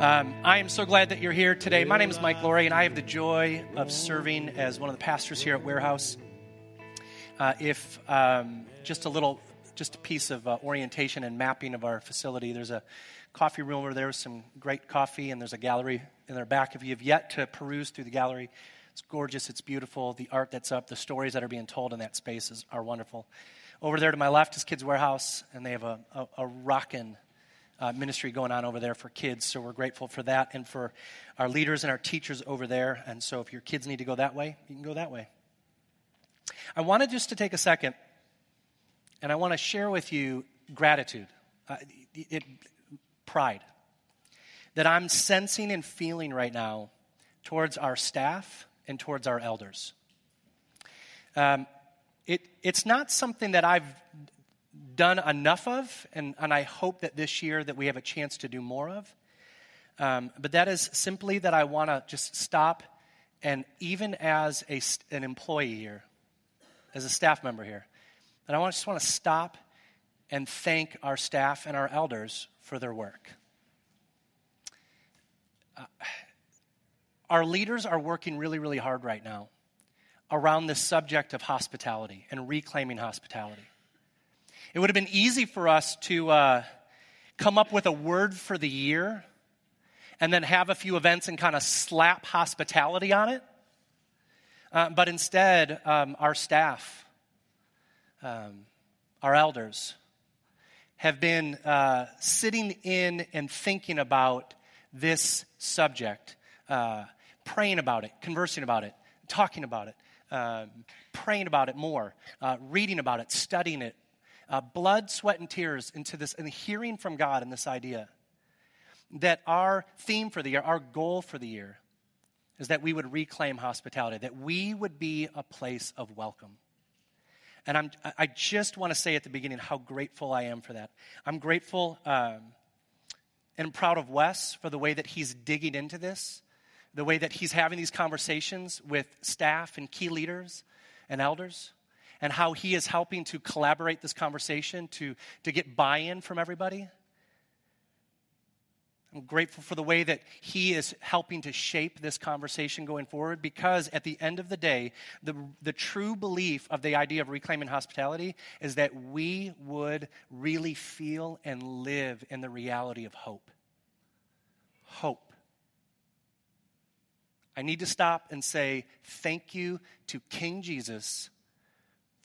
Um, I am so glad that you're here today. My name is Mike Laurie, and I have the joy of serving as one of the pastors here at Warehouse. Uh, if um, just a little, just a piece of uh, orientation and mapping of our facility, there's a coffee room over there with some great coffee, and there's a gallery in their back. If you have yet to peruse through the gallery, it's gorgeous, it's beautiful. The art that's up, the stories that are being told in that space is, are wonderful. Over there to my left is Kids Warehouse, and they have a, a, a rockin' uh, ministry going on over there for kids. So we're grateful for that and for our leaders and our teachers over there. And so if your kids need to go that way, you can go that way. I wanted just to take a second and I want to share with you gratitude, uh, it, it, pride that I'm sensing and feeling right now towards our staff and towards our elders. Um, it, it's not something that I've done enough of, and, and I hope that this year that we have a chance to do more of. Um, but that is simply that I want to just stop and even as a, an employee here, as a staff member here, and I just want to stop and thank our staff and our elders for their work. Uh, our leaders are working really, really hard right now around the subject of hospitality and reclaiming hospitality. It would have been easy for us to uh, come up with a word for the year and then have a few events and kind of slap hospitality on it. Uh, but instead, um, our staff, um, our elders, have been uh, sitting in and thinking about this subject, uh, praying about it, conversing about it, talking about it, um, praying about it more, uh, reading about it, studying it, uh, blood, sweat, and tears into this and hearing from God in this idea that our theme for the year, our goal for the year, is that we would reclaim hospitality, that we would be a place of welcome. And I'm, I just want to say at the beginning how grateful I am for that. I'm grateful um, and proud of Wes for the way that he's digging into this, the way that he's having these conversations with staff and key leaders and elders and how he is helping to collaborate this conversation to, to get buy in from everybody. I'm grateful for the way that he is helping to shape this conversation going forward because at the end of the day, the, the true belief of the idea of reclaiming hospitality is that we would really feel and live in the reality of hope. Hope. I need to stop and say thank you to King Jesus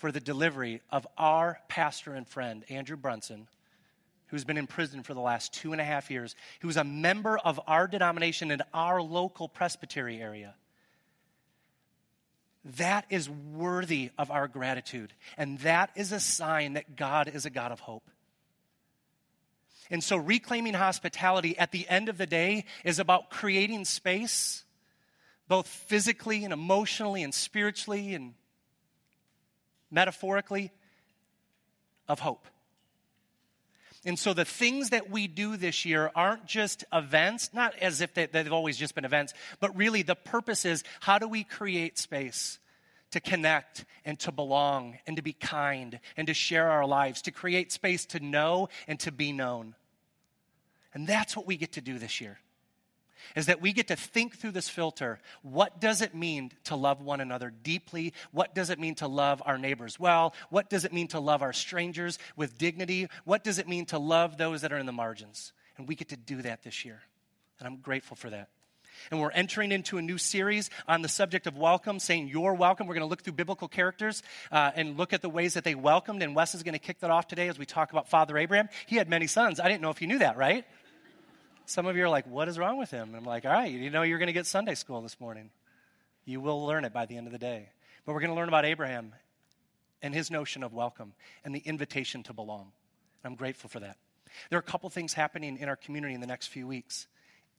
for the delivery of our pastor and friend, Andrew Brunson, who's been in prison for the last two and a half years, He was a member of our denomination in our local presbytery area. That is worthy of our gratitude. And that is a sign that God is a God of hope. And so, reclaiming hospitality at the end of the day is about creating space, both physically and emotionally and spiritually and metaphorically, of hope. And so the things that we do this year aren't just events, not as if they, have always just been events, but really the purpose is how do we create space to connect and to belong and to be kind and to share our lives, to create space to know and to be known. And that's what we get to do this year is that we get to think through this filter. What does it mean to love one another deeply? What does it mean to love our neighbors well? What does it mean to love our strangers with dignity? What does it mean to love those that are in the margins? And we get to do that this year. And I'm grateful for that. And we're entering into a new series on the subject of welcome, saying you're welcome. We're going to look through biblical characters uh, and look at the ways that they welcomed. And Wes is going to kick that off today as we talk about Father Abraham. He had many sons. I didn't know if you knew that, right? Some of you are like, what is wrong with him? And I'm like, all right, you know you're going to get Sunday school this morning. You will learn it by the end of the day. But we're going to learn about Abraham and his notion of welcome and the invitation to belong. I'm grateful for that. There are a couple things happening in our community in the next few weeks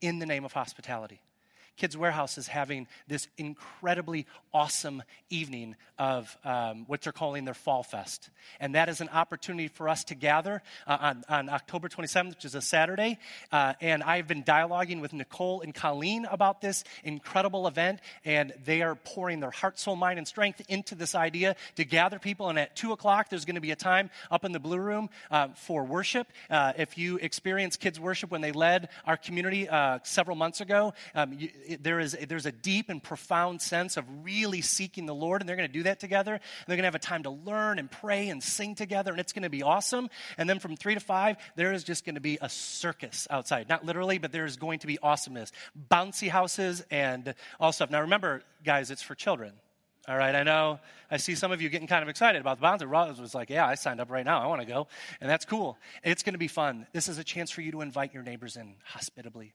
in the name of hospitality. Kids Warehouse is having this incredibly awesome evening of um, what they're calling their Fall Fest. And that is an opportunity for us to gather uh, on, on October 27th, which is a Saturday. Uh, and I've been dialoguing with Nicole and Colleen about this incredible event, and they are pouring their heart, soul, mind, and strength into this idea to gather people. And at 2 o'clock, there's going to be a time up in the Blue Room uh, for worship. Uh, if you experience kids' worship when they led our community uh, several months ago, um, you, there is, there's a deep and profound sense of really seeking the Lord, and they're going to do that together. And they're going to have a time to learn and pray and sing together, and it's going to be awesome. And then from 3 to 5, there is just going to be a circus outside. Not literally, but there is going to be awesomeness. Bouncy houses and all stuff. Now remember, guys, it's for children. All right, I know I see some of you getting kind of excited about the bouncy. Ross was like, Yeah, I signed up right now. I want to go. And that's cool. It's going to be fun. This is a chance for you to invite your neighbors in hospitably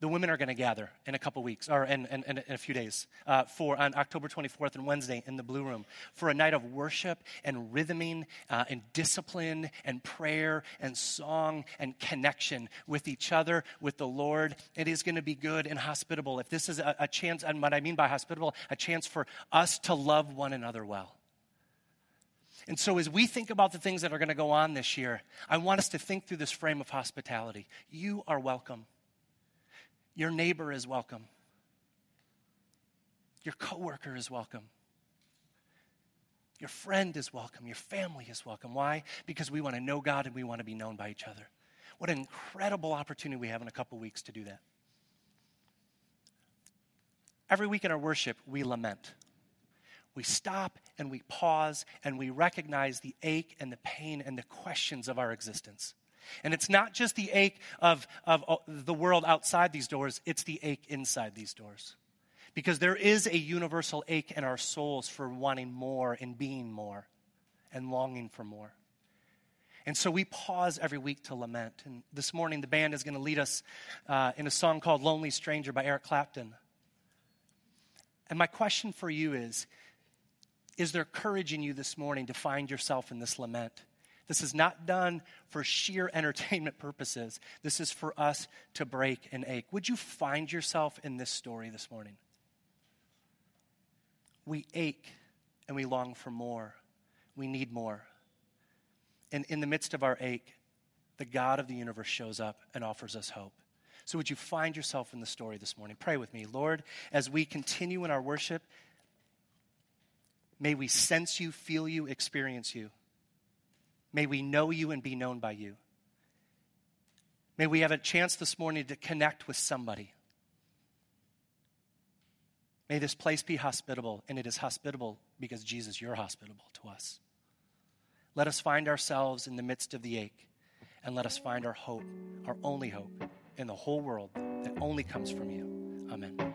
the women are going to gather in a couple weeks or in, in, in a few days uh, for on october 24th and wednesday in the blue room for a night of worship and rhythming uh, and discipline and prayer and song and connection with each other with the lord it is going to be good and hospitable if this is a, a chance and what i mean by hospitable a chance for us to love one another well and so, as we think about the things that are going to go on this year, I want us to think through this frame of hospitality. You are welcome. Your neighbor is welcome. Your coworker is welcome. Your friend is welcome. Your family is welcome. Why? Because we want to know God and we want to be known by each other. What an incredible opportunity we have in a couple weeks to do that. Every week in our worship, we lament. We stop and we pause and we recognize the ache and the pain and the questions of our existence. And it's not just the ache of, of uh, the world outside these doors, it's the ache inside these doors. Because there is a universal ache in our souls for wanting more and being more and longing for more. And so we pause every week to lament. And this morning, the band is going to lead us uh, in a song called Lonely Stranger by Eric Clapton. And my question for you is Is there courage in you this morning to find yourself in this lament? This is not done for sheer entertainment purposes. This is for us to break and ache. Would you find yourself in this story this morning? We ache and we long for more. We need more. And in the midst of our ache, the God of the universe shows up and offers us hope. So, would you find yourself in the story this morning? Pray with me. Lord, as we continue in our worship, may we sense you, feel you, experience you. May we know you and be known by you. May we have a chance this morning to connect with somebody. May this place be hospitable, and it is hospitable because Jesus, you're hospitable to us. Let us find ourselves in the midst of the ache, and let us find our hope, our only hope, in the whole world that only comes from you. Amen.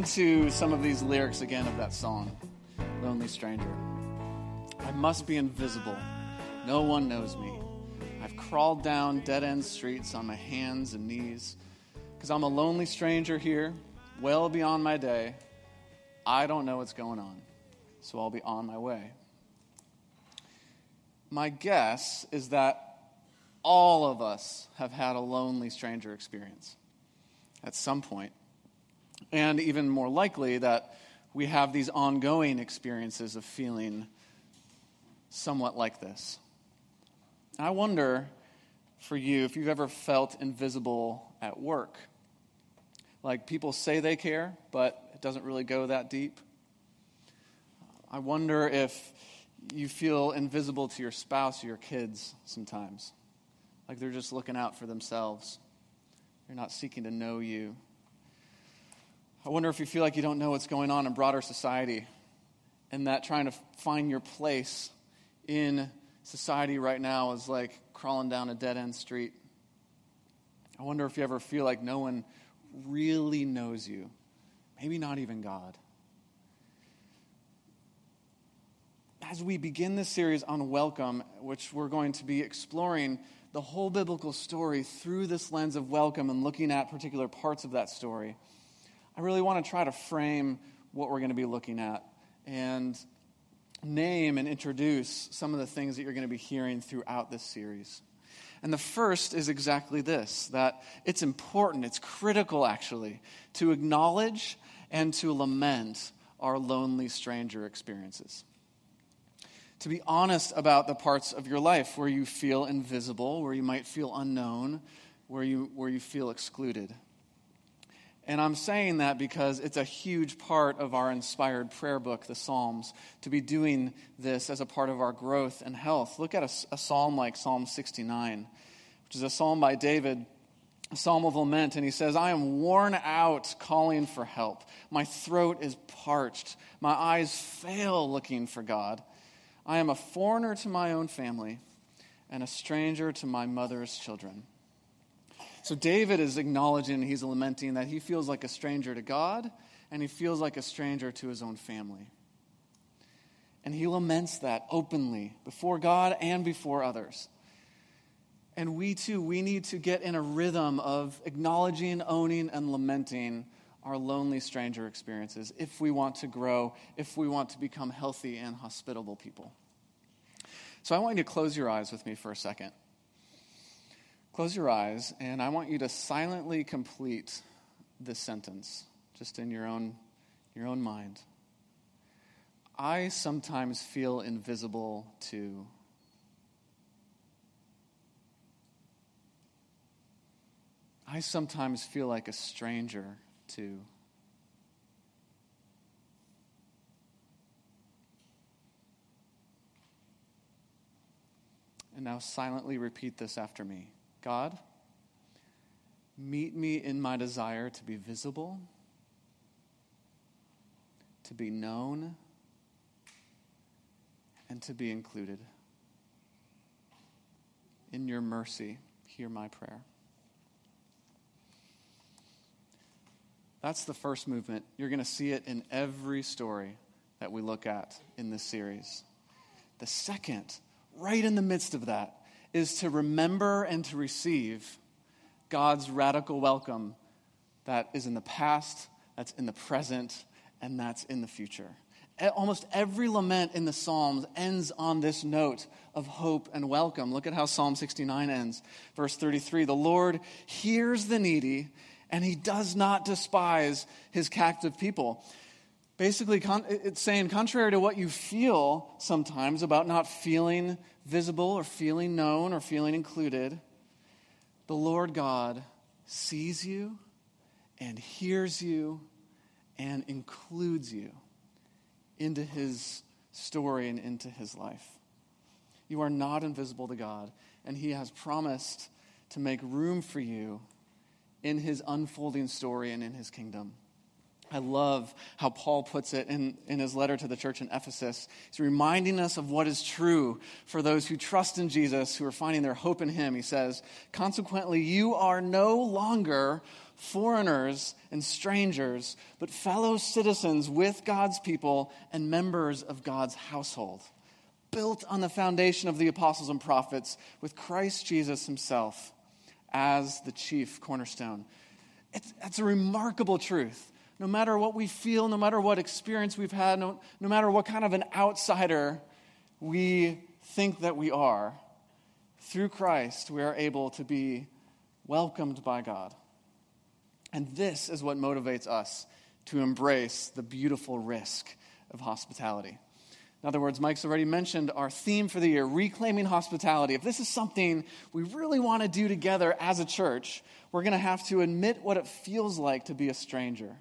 Listen to some of these lyrics again of that song, Lonely Stranger. I must be invisible. No one knows me. I've crawled down dead end streets on my hands and knees because I'm a lonely stranger here, well beyond my day. I don't know what's going on, so I'll be on my way. My guess is that all of us have had a lonely stranger experience at some point and even more likely that we have these ongoing experiences of feeling somewhat like this. I wonder for you if you've ever felt invisible at work. Like people say they care, but it doesn't really go that deep. I wonder if you feel invisible to your spouse or your kids sometimes. Like they're just looking out for themselves. They're not seeking to know you. I wonder if you feel like you don't know what's going on in broader society and that trying to find your place in society right now is like crawling down a dead end street. I wonder if you ever feel like no one really knows you, maybe not even God. As we begin this series on welcome, which we're going to be exploring the whole biblical story through this lens of welcome and looking at particular parts of that story, I really want to try to frame what we're going to be looking at and name and introduce some of the things that you're going to be hearing throughout this series. And the first is exactly this that it's important, it's critical actually, to acknowledge and to lament our lonely stranger experiences. To be honest about the parts of your life where you feel invisible, where you might feel unknown, where you, where you feel excluded. And I'm saying that because it's a huge part of our inspired prayer book, the Psalms, to be doing this as a part of our growth and health. Look at a, a psalm like Psalm 69, which is a psalm by David, a psalm of lament. And he says, I am worn out calling for help. My throat is parched. My eyes fail looking for God. I am a foreigner to my own family and a stranger to my mother's children. So David is acknowledging, he's lamenting that he feels like a stranger to God and he feels like a stranger to his own family. And he laments that openly before God and before others. And we too, we need to get in a rhythm of acknowledging, owning, and lamenting our lonely stranger experiences if we want to grow, if we want to become healthy and hospitable people. So I want you to close your eyes with me for a second. Close your eyes, and I want you to silently complete this sentence, just in your own, your own mind. I sometimes feel invisible to. I sometimes feel like a stranger to. And now silently repeat this after me. God, meet me in my desire to be visible, to be known, and to be included. In your mercy, hear my prayer. That's the first movement. You're going to see it in every story that we look at in this series. The second, right in the midst of that, is to remember and to receive God's radical welcome that is in the past, that's in the present, and that's in the future. Almost every lament in the Psalms ends on this note of hope and welcome. Look at how Psalm 69 ends. Verse 33 The Lord hears the needy, and he does not despise his captive people. Basically, it's saying, contrary to what you feel sometimes about not feeling visible or feeling known or feeling included, the Lord God sees you and hears you and includes you into his story and into his life. You are not invisible to God, and he has promised to make room for you in his unfolding story and in his kingdom. I love how Paul puts it in, in his letter to the church in Ephesus. He's reminding us of what is true for those who trust in Jesus, who are finding their hope in him. He says, Consequently, you are no longer foreigners and strangers, but fellow citizens with God's people and members of God's household, built on the foundation of the apostles and prophets, with Christ Jesus himself as the chief cornerstone. It's, it's a remarkable truth no matter what we feel, no matter what experience we've had, no, no matter what kind of an outsider we think that we are, through Christ, we are able to be welcomed by God. And this is what motivates us to embrace the beautiful risk of hospitality. In other words, Mike's already mentioned our theme for the year, reclaiming hospitality. If this is something we really want to do together as a church, we're going to have to admit what it feels like to be a stranger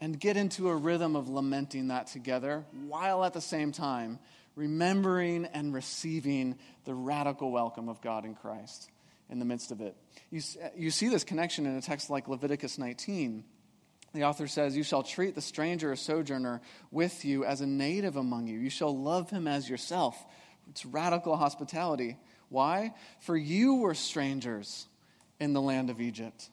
and get into a rhythm of lamenting that together while at the same time remembering and receiving the radical welcome of God in Christ in the midst of it. You, uh, you see this connection in a text like Leviticus 19. The author says, You shall treat the stranger or sojourner with you as a native among you. You shall love him as yourself. It's radical hospitality. Why? For you were strangers in the land of Egypt.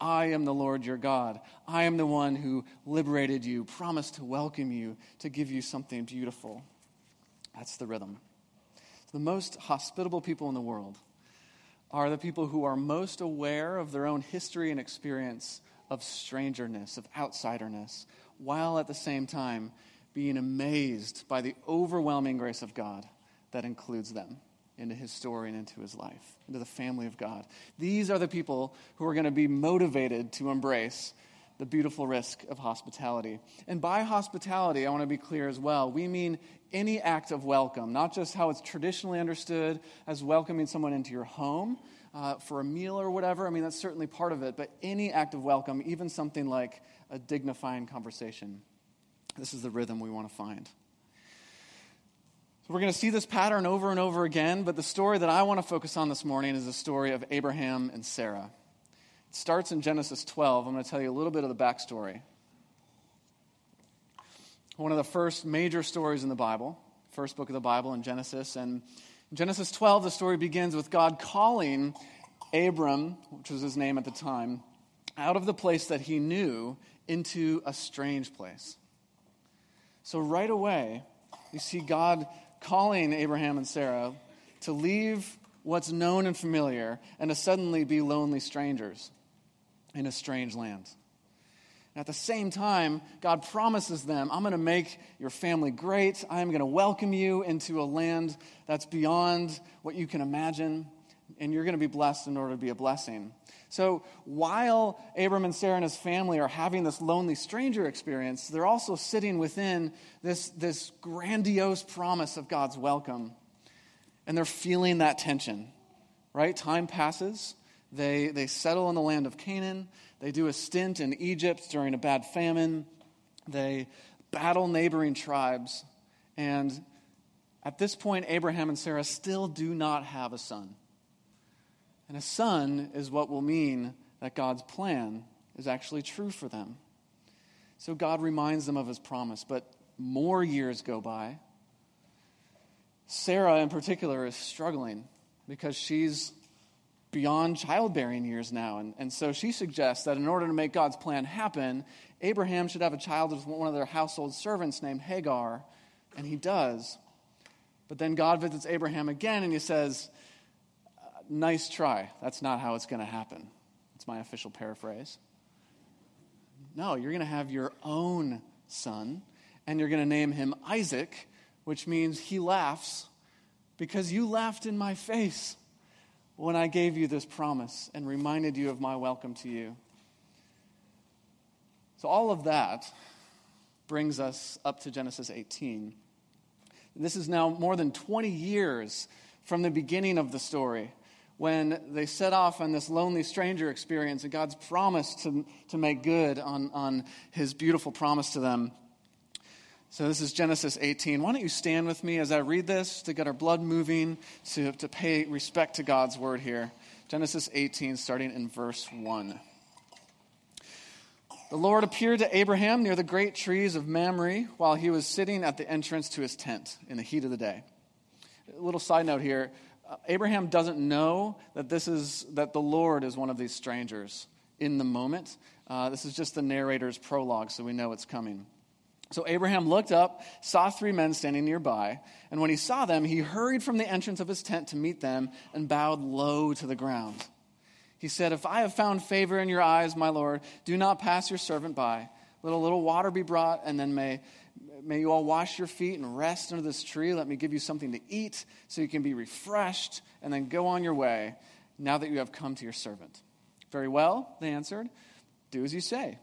I am the Lord your God. I am the one who liberated you, promised to welcome you, to give you something beautiful. That's the rhythm. The most hospitable people in the world are the people who are most aware of their own history and experience of strangeness, of outsiderness, while at the same time being amazed by the overwhelming grace of God that includes them into his story and into his life, into the family of God. These are the people who are going to be motivated to embrace the beautiful risk of hospitality. And by hospitality, I want to be clear as well, we mean any act of welcome, not just how it's traditionally understood as welcoming someone into your home uh, for a meal or whatever. I mean, that's certainly part of it, but any act of welcome, even something like a dignifying conversation. This is the rhythm we want to find. We're going to see this pattern over and over again, but the story that I want to focus on this morning is the story of Abraham and Sarah. It starts in Genesis 12. I'm going to tell you a little bit of the backstory. One of the first major stories in the Bible, first book of the Bible in Genesis. And in Genesis 12, the story begins with God calling Abram, which was his name at the time, out of the place that he knew into a strange place. So right away, you see God calling Abraham and Sarah to leave what's known and familiar and to suddenly be lonely strangers in a strange land. And at the same time, God promises them, I'm going to make your family great. I'm going to welcome you into a land that's beyond what you can imagine, and you're going to be blessed in order to be a blessing. So while Abram and Sarah and his family are having this lonely stranger experience, they're also sitting within this, this grandiose promise of God's welcome. And they're feeling that tension, right? Time passes. They, they settle in the land of Canaan. They do a stint in Egypt during a bad famine. They battle neighboring tribes. And at this point, Abraham and Sarah still do not have a son. And a son is what will mean that God's plan is actually true for them. So God reminds them of his promise, but more years go by. Sarah, in particular, is struggling because she's beyond childbearing years now. And, and so she suggests that in order to make God's plan happen, Abraham should have a child with one of their household servants named Hagar, and he does. But then God visits Abraham again and he says, nice try. That's not how it's going to happen. It's my official paraphrase. No, you're going to have your own son, and you're going to name him Isaac, which means he laughs because you laughed in my face when I gave you this promise and reminded you of my welcome to you. So, all of that brings us up to Genesis 18. This is now more than 20 years from the beginning of the story when they set off on this lonely stranger experience and God's promise to, to make good on, on his beautiful promise to them. So, this is Genesis 18. Why don't you stand with me as I read this to get our blood moving, to, to pay respect to God's word here? Genesis 18, starting in verse 1. The Lord appeared to Abraham near the great trees of Mamre while he was sitting at the entrance to his tent in the heat of the day. A little side note here Abraham doesn't know that this is that the Lord is one of these strangers in the moment. Uh, this is just the narrator's prologue, so we know it's coming. So Abraham looked up, saw three men standing nearby, and when he saw them, he hurried from the entrance of his tent to meet them and bowed low to the ground. He said, If I have found favor in your eyes, my Lord, do not pass your servant by. Let a little water be brought, and then may May you all wash your feet and rest under this tree. Let me give you something to eat so you can be refreshed and then go on your way now that you have come to your servant. Very well, they answered. Do as you say.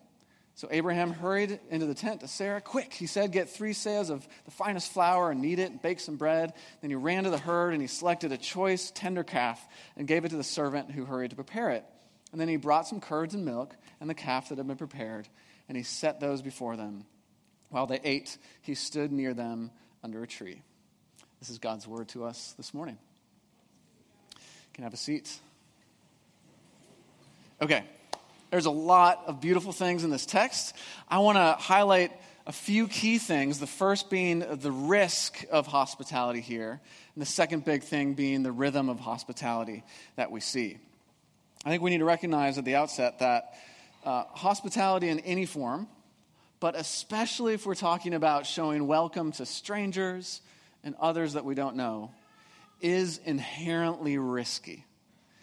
So Abraham hurried into the tent to Sarah. Quick, he said, get three seahs of the finest flour and knead it and bake some bread. Then he ran to the herd and he selected a choice tender calf and gave it to the servant who hurried to prepare it. And then he brought some curds and milk and the calf that had been prepared, and he set those before them. While they ate, he stood near them under a tree. This is God's word to us this morning. You can have a seat. Okay, there's a lot of beautiful things in this text. I want to highlight a few key things. The first being the risk of hospitality here, and the second big thing being the rhythm of hospitality that we see. I think we need to recognize at the outset that uh, hospitality in any form, but especially if we're talking about showing welcome to strangers and others that we don't know, is inherently risky.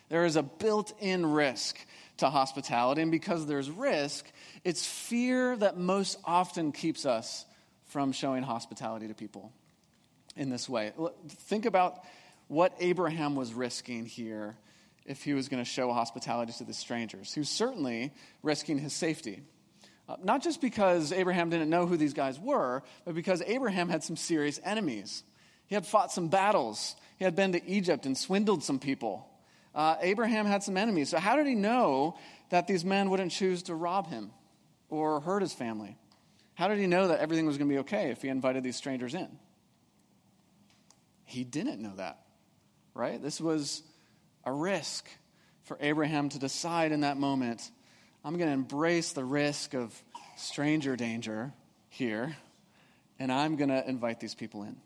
There is a built in risk to hospitality. And because there's risk, it's fear that most often keeps us from showing hospitality to people in this way. Think about what Abraham was risking here if he was going to show hospitality to the strangers. Was certainly risking his safety. Uh, not just because Abraham didn't know who these guys were, but because Abraham had some serious enemies. He had fought some battles, he had been to Egypt and swindled some people uh, Abraham had some enemies. So, how did he know that these men wouldn't choose to rob him or hurt his family? How did he know that everything was going to be okay if he invited these strangers in? He didn't know that, right? This was a risk for Abraham to decide in that moment I'm going to embrace the risk of stranger danger here, and I'm going to invite these people in.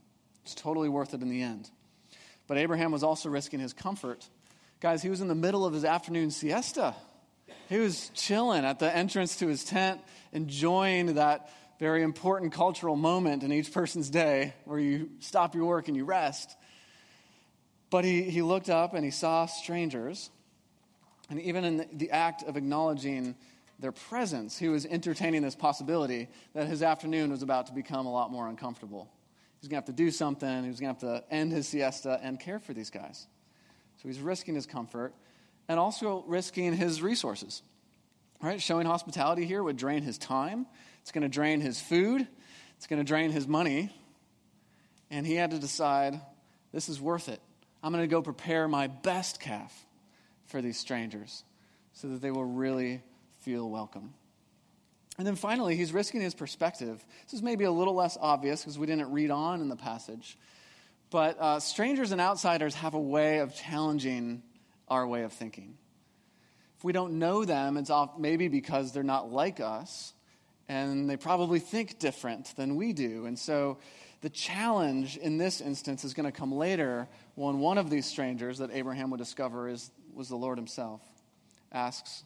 It's totally worth it in the end. But Abraham was also risking his comfort Guys, he was in the middle of his afternoon siesta. He was chilling at the entrance to his tent, enjoying that very important cultural moment in each person's day where you stop your work and you rest. But he, he looked up and he saw strangers. And even in the, act of acknowledging their presence, he was entertaining this possibility that his afternoon was about to become a lot more uncomfortable. He was going to have to do something, he was going to have to end his siesta and care for these guys. So he's risking his comfort and also risking his resources. Right? Showing hospitality here would drain his time, it's going to drain his food, it's going to drain his money. And he had to decide this is worth it. I'm going to go prepare my best calf for these strangers so that they will really feel welcome. And then finally, he's risking his perspective. This is maybe a little less obvious because we didn't read on in the passage. But uh, strangers and outsiders have a way of challenging our way of thinking. If we don't know them, it's maybe because they're not like us, and they probably think different than we do. And so the challenge in this instance is going to come later when one of these strangers that Abraham would discover is, was the Lord himself asks,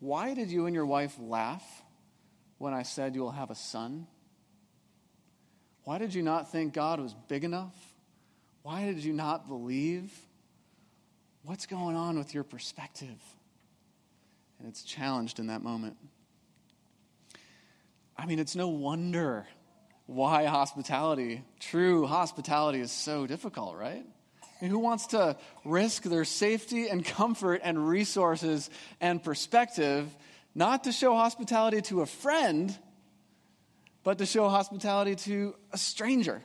Why did you and your wife laugh when I said you will have a son? Why did you not think God was big enough why did you not believe? What's going on with your perspective? And it's challenged in that moment. I mean, it's no wonder why hospitality, true hospitality, is so difficult, right? Mean, who wants to risk their safety and comfort and resources and perspective not to show hospitality to a friend, but to show hospitality to a stranger?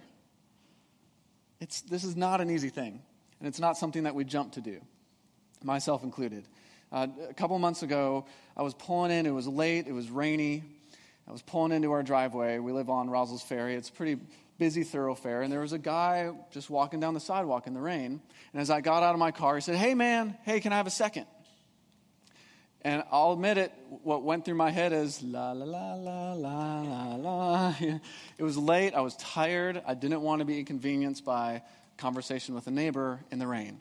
It's, this is not an easy thing, and it's not something that we jump to do, myself included. Uh, a couple months ago, I was pulling in. It was late. It was rainy. I was pulling into our driveway. We live on Rossell's Ferry. It's pretty busy thoroughfare. And there was a guy just walking down the sidewalk in the rain. And as I got out of my car, he said, Hey, man, hey, can I have a second? And I'll admit it, what went through my head is la la la la la la la. It was late, I was tired, I didn't want to be inconvenienced by conversation with a neighbor in the rain.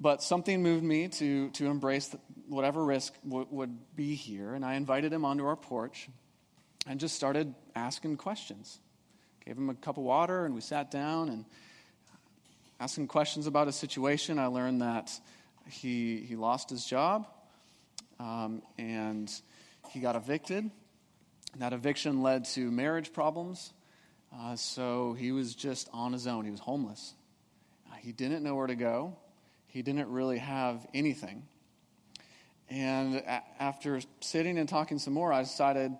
But something moved me to, to embrace whatever risk w- would be here, and I invited him onto our porch and just started asking questions. Gave him a cup of water, and we sat down and asking questions about his situation. I learned that he, he lost his job um, and he got evicted. And that eviction led to marriage problems. Uh, so he was just on his own. He was homeless. Uh, he didn't know where to go, he didn't really have anything. And a- after sitting and talking some more, I decided,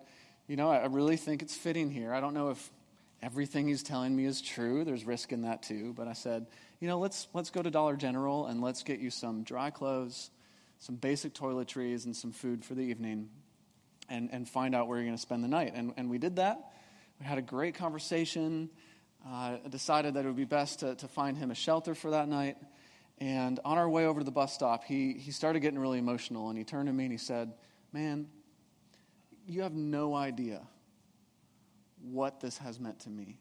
you know, I really think it's fitting here. I don't know if everything he's telling me is true. There's risk in that too. But I said, you know, let's, let's go to Dollar General and let's get you some dry clothes, some basic toiletries, and some food for the evening and, and find out where you're going to spend the night. And, and we did that. We had a great conversation. Uh, decided that it would be best to, to find him a shelter for that night. And on our way over to the bus stop, he, he started getting really emotional. And he turned to me and he said, Man, you have no idea what this has meant to me.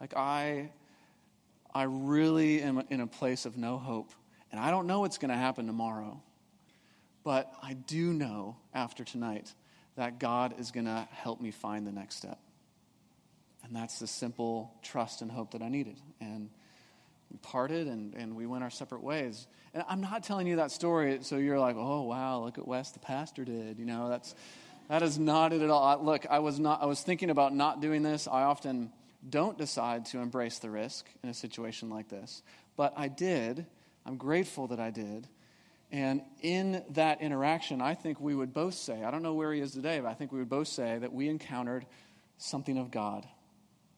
Like, I, I really am in a place of no hope. And I don't know what's going to happen tomorrow. But I do know after tonight that God is going to help me find the next step. And that's the simple trust and hope that I needed. And we parted and, and we went our separate ways. And I'm not telling you that story so you're like, oh, wow, look at Wes, the pastor did. You know, that's, that is not it at all. Look, I was, not, I was thinking about not doing this. I often don't decide to embrace the risk in a situation like this. But I did. I'm grateful that I did. And in that interaction, I think we would both say, I don't know where he is today, but I think we would both say that we encountered something of God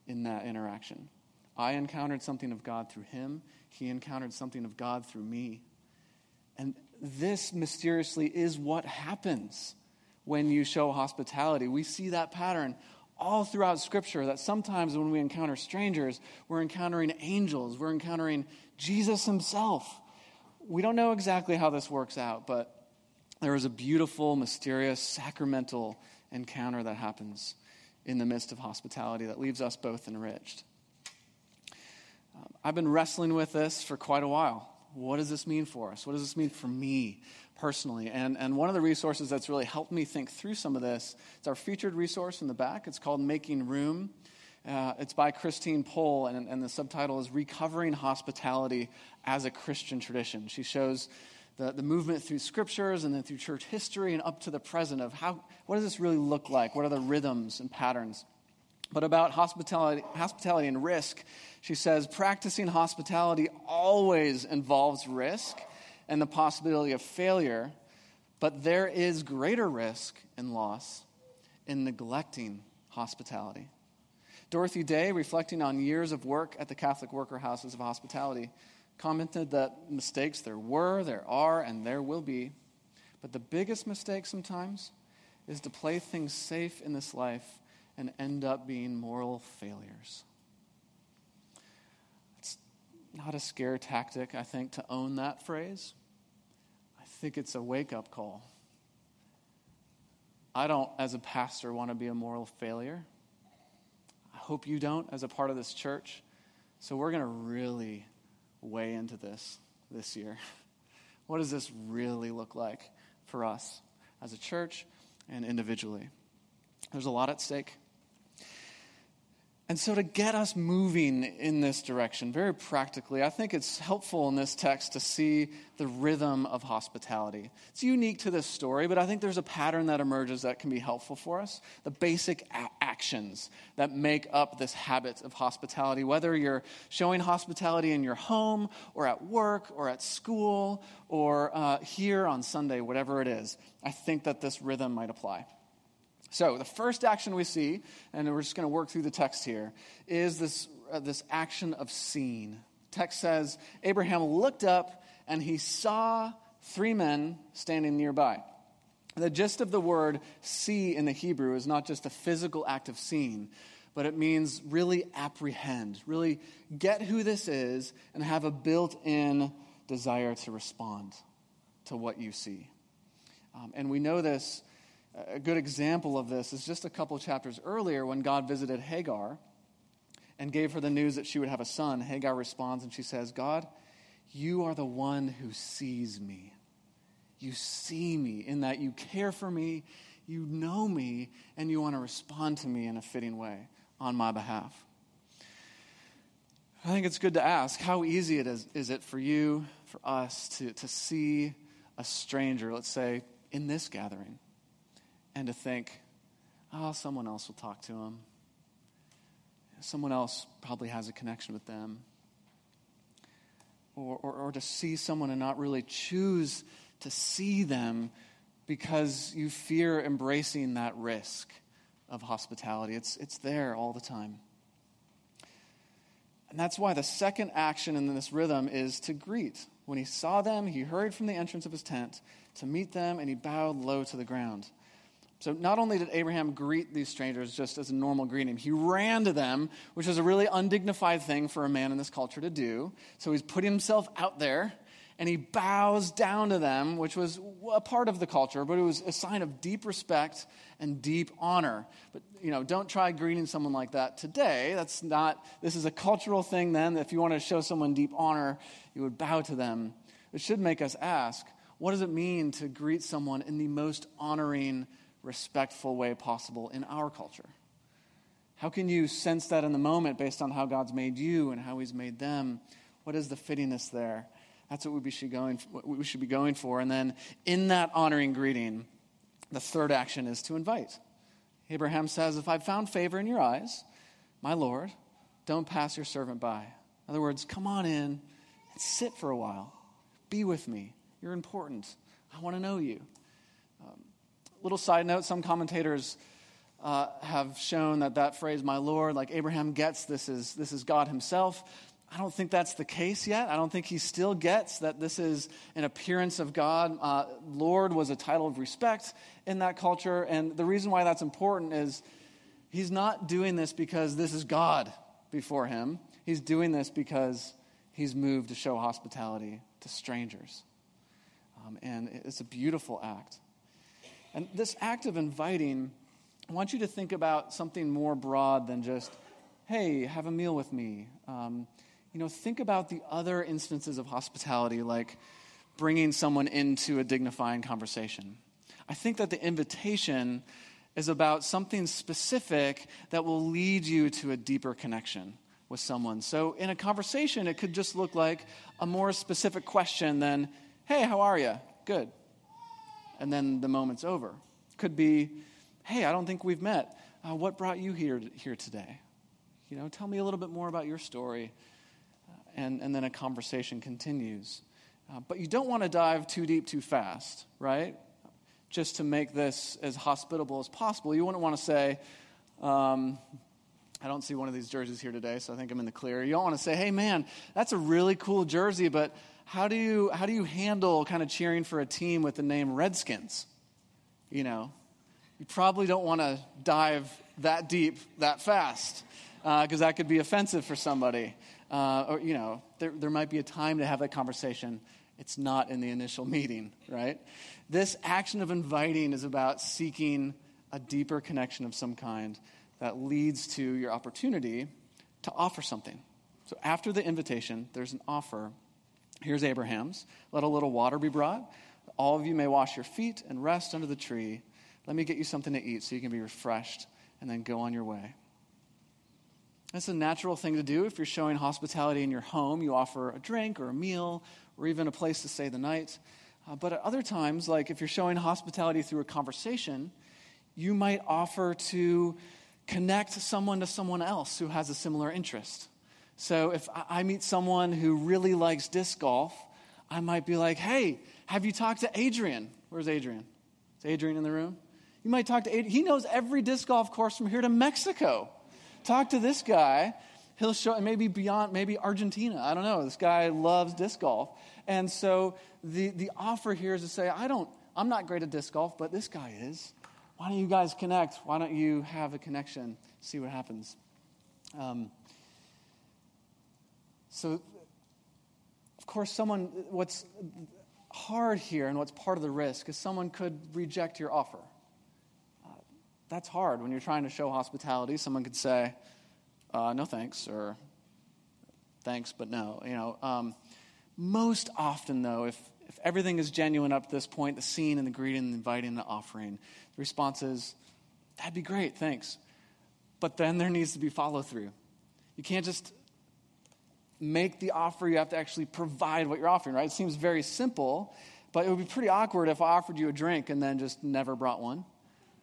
in that interaction. I encountered something of God through him, he encountered something of God through me. And this mysteriously is what happens when you show hospitality. We see that pattern all throughout Scripture that sometimes when we encounter strangers, we're encountering angels, we're encountering Jesus himself. We don't know exactly how this works out, but there is a beautiful, mysterious, sacramental encounter that happens in the midst of hospitality that leaves us both enriched. Um, I've been wrestling with this for quite a while. What does this mean for us? What does this mean for me personally? And, and one of the resources that's really helped me think through some of this is our featured resource in the back. It's called Making Room. Uh, it's by Christine Pohl, and, and the subtitle is Recovering Hospitality as a Christian Tradition. She shows the, the movement through scriptures and then through church history and up to the present of how, what does this really look like? What are the rhythms and patterns? But about hospitality, hospitality and risk, she says practicing hospitality always involves risk and the possibility of failure, but there is greater risk and loss in neglecting hospitality. Dorothy Day, reflecting on years of work at the Catholic Worker Houses of Hospitality, commented that mistakes there were, there are, and there will be. But the biggest mistake sometimes is to play things safe in this life and end up being moral failures. It's not a scare tactic, I think, to own that phrase. I think it's a wake up call. I don't, as a pastor, want to be a moral failure. I hope you don't as a part of this church. So we're going to really weigh into this this year. What does this really look like for us as a church and individually? There's a lot at stake. And so, to get us moving in this direction, very practically, I think it's helpful in this text to see the rhythm of hospitality. It's unique to this story, but I think there's a pattern that emerges that can be helpful for us. The basic a- actions that make up this habit of hospitality, whether you're showing hospitality in your home, or at work, or at school, or uh, here on Sunday, whatever it is, I think that this rhythm might apply. So, the first action we see, and we're just going to work through the text here, is this, uh, this action of seeing. Text says Abraham looked up and he saw three men standing nearby. The gist of the word see in the Hebrew is not just a physical act of seeing, but it means really apprehend, really get who this is, and have a built in desire to respond to what you see. Um, and we know this a good example of this is just a couple chapters earlier when God visited Hagar and gave her the news that she would have a son. Hagar responds and she says, God, you are the one who sees me. You see me in that you care for me, you know me, and you want to respond to me in a fitting way on my behalf. I think it's good to ask how easy it is, is it for you, for us, to, to see a stranger, let's say, in this gathering? And to think, oh, someone else will talk to them. Someone else probably has a connection with them. Or, or, or to see someone and not really choose to see them because you fear embracing that risk of hospitality. It's, it's there all the time. And that's why the second action in this rhythm is to greet. When he saw them, he hurried from the entrance of his tent to meet them, and he bowed low to the ground. So, not only did Abraham greet these strangers just as a normal greeting, he ran to them, which was a really undignified thing for a man in this culture to do. So, he's put himself out there and he bows down to them, which was a part of the culture, but it was a sign of deep respect and deep honor. But, you know, don't try greeting someone like that today. That's not, this is a cultural thing then. If you want to show someone deep honor, you would bow to them. It should make us ask what does it mean to greet someone in the most honoring, respectful way possible in our culture? How can you sense that in the moment based on how God's made you and how He's made them? What is the fittingness there? That's what we should, going, we should be going for. And then in that honoring greeting, the third action is to invite. Abraham says, If I've found favor in your eyes, my Lord, don't pass your servant by. In other words, come on in and sit for a while. Be with me. You're important. I want to know you. Um, little side note some commentators uh, have shown that that phrase, my Lord, like Abraham gets this is, this is God himself. I don't think that's the case yet. I don't think he still gets that this is an appearance of God. Uh, Lord was a title of respect in that culture. And the reason why that's important is he's not doing this because this is God before him. He's doing this because he's moved to show hospitality to strangers. Um, and it's a beautiful act. And this act of inviting, I want you to think about something more broad than just, hey, have a meal with me. Um, you know, think about the other instances of hospitality, like bringing someone into a dignifying conversation. I think that the invitation is about something specific that will lead you to a deeper connection with someone. So, in a conversation, it could just look like a more specific question than, hey, how are you? Good. And then the moment's over. Could be, hey, I don't think we've met. Uh, what brought you here, here today? You know, tell me a little bit more about your story and, and then a conversation continues. Uh, but you don't want to dive too deep too fast, right? Just to make this as hospitable as possible. You wouldn't want to say, um, I don't see one of these jerseys here today, so I think I'm in the clear. You don't want to say, hey, man, that's a really cool jersey, but how do you, how do you handle kind of cheering for a team with the name Redskins? You know, you probably don't want to dive that deep that fast because uh, that could be offensive for somebody uh, or, you know, there, there might be a time to have that conversation. It's not in the initial meeting, right? This action of inviting is about seeking a deeper connection of some kind that leads to your opportunity to offer something. So after the invitation, there's an offer. Here's Abraham's. Let a little water be brought. All of you may wash your feet and rest under the tree. Let me get you something to eat so you can be refreshed and then go on your way. That's a natural thing to do if you're showing hospitality in your home. You offer a drink or a meal or even a place to stay the night. Uh, but at other times, like if you're showing hospitality through a conversation, you might offer to connect someone to someone else who has a similar interest. So if I meet someone who really likes disc golf, I might be like, hey, have you talked to Adrian? Where's Adrian? Is Adrian in the room? You might talk to Adrian. He knows every disc golf course from here to Mexico talk to this guy. He'll show, maybe beyond, maybe Argentina. I don't know. This guy loves disc golf. And so the, the offer here is to say, I don't, I'm not great at disc golf, but this guy is. Why don't you guys connect? Why don't you have a connection? See what happens. Um, so, of course, someone, what's hard here and what's part of the risk is someone could reject your offer that's hard when you're trying to show hospitality. Someone could say, uh, no thanks, or thanks, but no. You know, um, most often, though, if, if everything is genuine up to this point, the scene and the greeting, the inviting, the offering, the response is, that'd be great, thanks. But then there needs to be follow through. You can't just make the offer, you have to actually provide what you're offering, right? It seems very simple, but it would be pretty awkward if I offered you a drink and then just never brought one.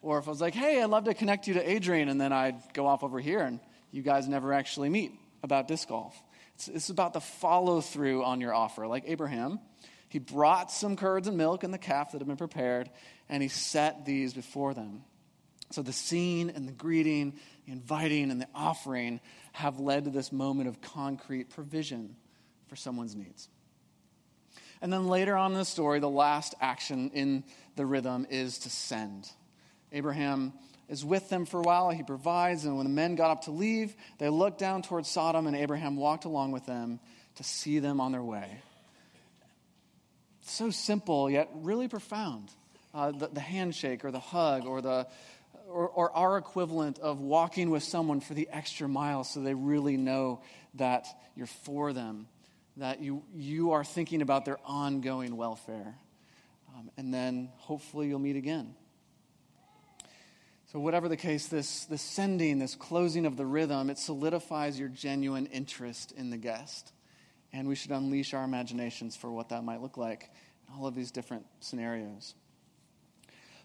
Or if I was like, hey, I'd love to connect you to Adrian, and then I'd go off over here and you guys never actually meet about disc golf. It's, it's about the follow through on your offer. Like Abraham, He brought some curds and milk and the calf that had been prepared, and he set these before them. So the scene and the greeting, the inviting and the offering have led to this moment of concrete provision for someone's needs. And then later on in the story, the last action in the rhythm is to send. Abraham is with them for a while. He provides, and when the men got up to leave, they looked down towards Sodom, and Abraham walked along with them to see them on their way. So simple, yet really profound. Uh, the, the handshake, or the hug, or the or, or, our equivalent of walking with someone for the extra mile so they really know that you're for them, that you, you are thinking about their ongoing welfare. Um, and then hopefully you'll meet again. So, whatever the case, this, this sending, this closing of the rhythm, it solidifies your genuine interest in the guest. And we should unleash our imaginations for what that might look like in all of these different scenarios.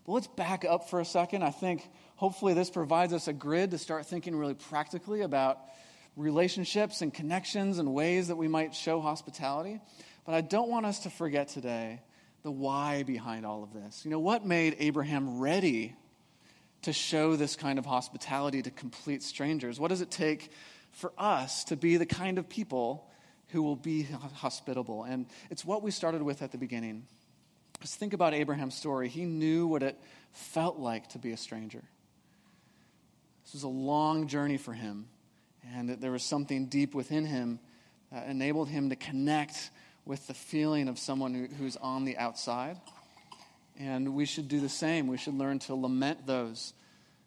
But let's back up for a second. I think hopefully this provides us a grid to start thinking really practically about relationships and connections and ways that we might show hospitality. But I don't want us to forget today the why behind all of this. You know, what made Abraham ready to show this kind of hospitality to complete strangers? What does it take for us to be the kind of people who will be hospitable? And it's what we started with at the beginning. Just think about Abraham's story. He knew what it felt like to be a stranger. This was a long journey for him, and that there was something deep within him that enabled him to connect with the feeling of someone who's on the outside and we should do the same. We should learn to lament those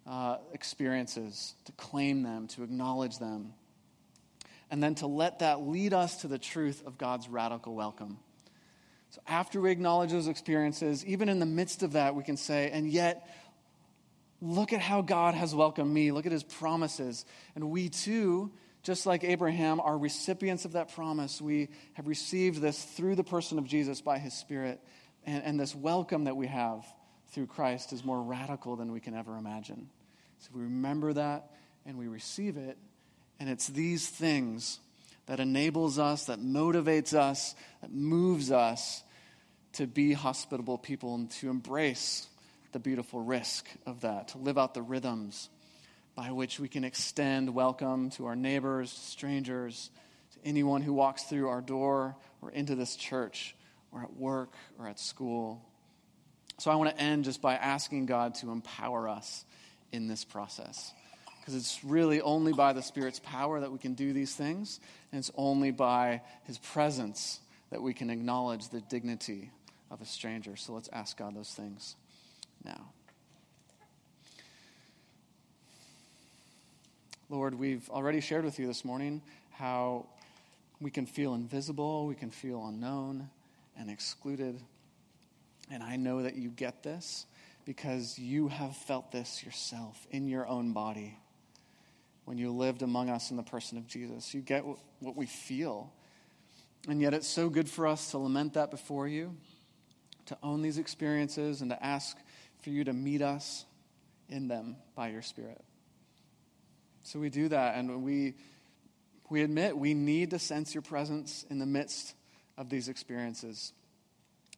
uh, experiences, to claim them, to acknowledge them, and then to let that lead us to the truth of God's radical welcome. So after we acknowledge those experiences, even in the midst of that, we can say, and yet, look at how God has welcomed me. Look at his promises. And we too, just like Abraham, are recipients of that promise. We have received this through the person of Jesus by his Spirit. And, and this welcome that we have through Christ is more radical than we can ever imagine. So we remember that and we receive it. And it's these things that enables us, that motivates us, that moves us to be hospitable people and to embrace the beautiful risk of that, to live out the rhythms by which we can extend welcome to our neighbors, strangers, to anyone who walks through our door or into this church or at work or at school. So I want to end just by asking God to empower us in this process. Because it's really only by the Spirit's power that we can do these things, and it's only by His presence that we can acknowledge the dignity of a stranger. So let's ask God those things now. Lord, we've already shared with you this morning how we can feel invisible, we can feel unknown, and excluded. And I know that you get this because you have felt this yourself in your own body when you lived among us in the person of Jesus. You get what we feel. And yet it's so good for us to lament that before you, to own these experiences, and to ask for you to meet us in them by your Spirit. So we do that, and we, we admit we need to sense your presence in the midst of these experiences.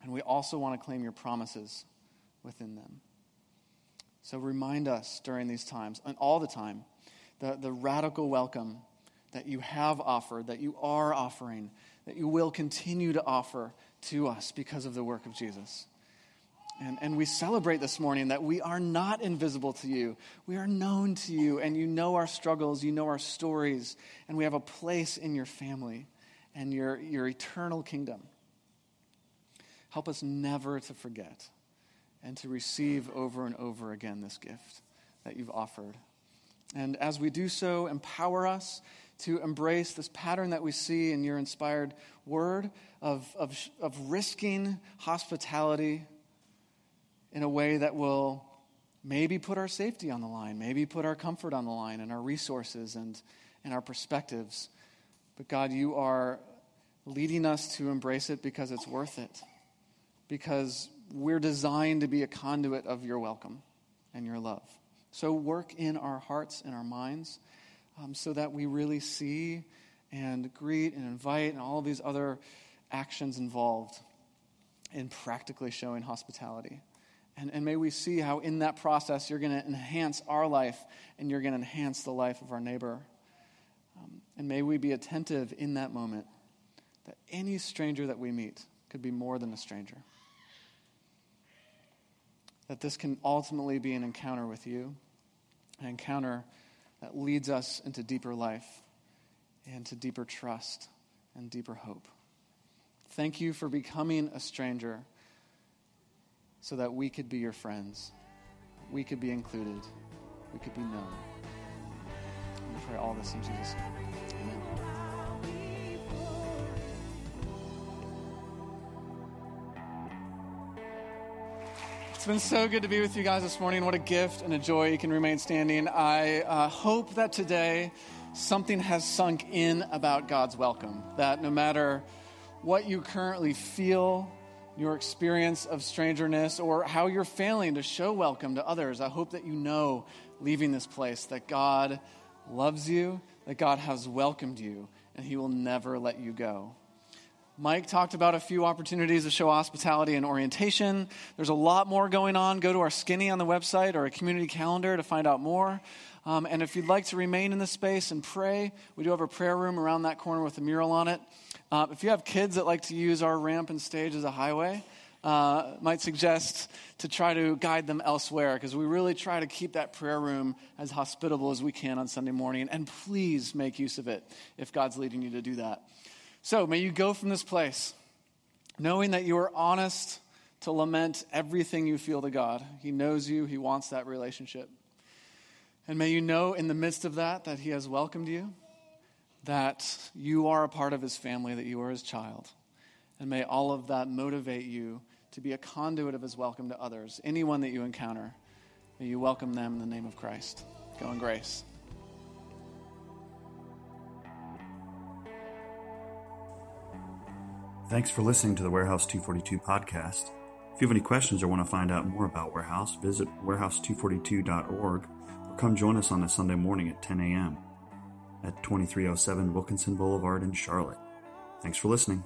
And we also want to claim your promises within them. So remind us during these times, and all the time, the, the radical welcome that you have offered, that you are offering, that you will continue to offer to us because of the work of Jesus. And, and we celebrate this morning that we are not invisible to you. We are known to you, and you know our struggles, you know our stories, and we have a place in your family and your, your eternal kingdom. Help us never to forget and to receive over and over again this gift that you've offered. And as we do so, empower us to embrace this pattern that we see in your inspired word of, of, of risking hospitality in a way that will maybe put our safety on the line, maybe put our comfort on the line, and our resources and, and our perspectives. But God, you are leading us to embrace it because it's worth it. Because we're designed to be a conduit of your welcome and your love. So work in our hearts and our minds um, so that we really see and greet and invite and all these other actions involved in practically showing hospitality. And, and may we see how, in that process, you're going to enhance our life and you're going to enhance the life of our neighbor. Um, and may we be attentive in that moment that any stranger that we meet could be more than a stranger. That this can ultimately be an encounter with you, an encounter that leads us into deeper life and to deeper trust and deeper hope. Thank you for becoming a stranger so that we could be your friends, we could be included, we could be known. We pray all this in Jesus' name. It's been so good to be with you guys this morning. What a gift and a joy you can remain standing. I uh, hope that today something has sunk in about God's welcome. That no matter what you currently feel, your experience of strangeness, or how you're failing to show welcome to others, I hope that you know leaving this place that God loves you, that God has welcomed you, and He will never let you go. Mike talked about a few opportunities to show hospitality and orientation. There's a lot more going on. Go to our skinny on the website or a community calendar to find out more. Um, and if you'd like to remain in this space and pray, we do have a prayer room around that corner with a mural on it. Uh, if you have kids that like to use our ramp and stage as a highway, uh, might suggest to try to guide them elsewhere because we really try to keep that prayer room as hospitable as we can on Sunday morning. And please make use of it if God's leading you to do that. So may you go from this place knowing that you are honest to lament everything you feel to God. He knows you, He wants that relationship. And may you know in the midst of that that He has welcomed you, that you are a part of His family, that you are His child. And may all of that motivate you to be a conduit of His welcome to others. Anyone that you encounter, may you welcome them in the name of Christ. Go in grace. Thanks for listening to the Warehouse 242 podcast. If you have any questions or want to find out more about Warehouse, visit warehouse242.org or come join us on a Sunday morning at 10 a.m. at 2307 Wilkinson Boulevard in Charlotte. Thanks for listening.